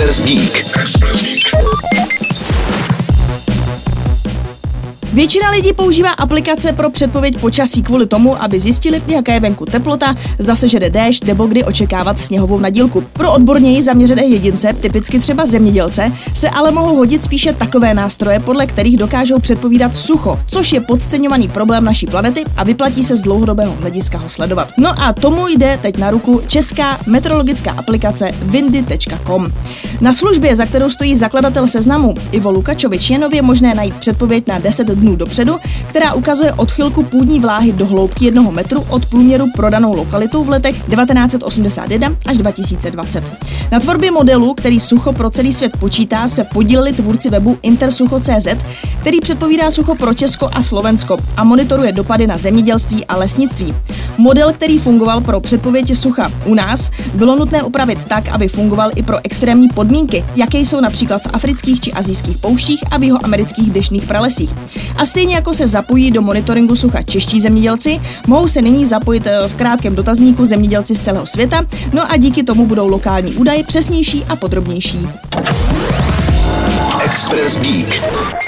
Express Geek. Většina lidí používá aplikace pro předpověď počasí kvůli tomu, aby zjistili, jaká je venku teplota, zda se žede déšť nebo kdy očekávat sněhovou nadílku. Pro odborněji zaměřené jedince, typicky třeba zemědělce, se ale mohou hodit spíše takové nástroje, podle kterých dokážou předpovídat sucho, což je podceňovaný problém naší planety a vyplatí se z dlouhodobého hlediska ho sledovat. No a tomu jde teď na ruku česká meteorologická aplikace windy.com. Na službě, za kterou stojí zakladatel seznamu Ivo Lukačovič, je nově možné najít předpověď na 10 dnů dopředu, která ukazuje odchylku půdní vláhy do hloubky jednoho metru od průměru prodanou lokalitu v letech 1981 až 2020. Na tvorbě modelu, který sucho pro celý svět počítá, se podíleli tvůrci webu intersucho.cz, který předpovídá sucho pro Česko a Slovensko a monitoruje dopady na zemědělství a lesnictví. Model, který fungoval pro předpověď sucha u nás, bylo nutné upravit tak, aby fungoval i pro extrémní podmínky, jaké jsou například v afrických či azijských pouštích a v jeho amerických dešných pralesích. A stejně jako se zapojí do monitoringu sucha čeští zemědělci, mohou se nyní zapojit eh, v krátkém dotazníku zemědělci z celého světa, no a díky tomu budou lokální údaje přesnější a podrobnější. Express Geek.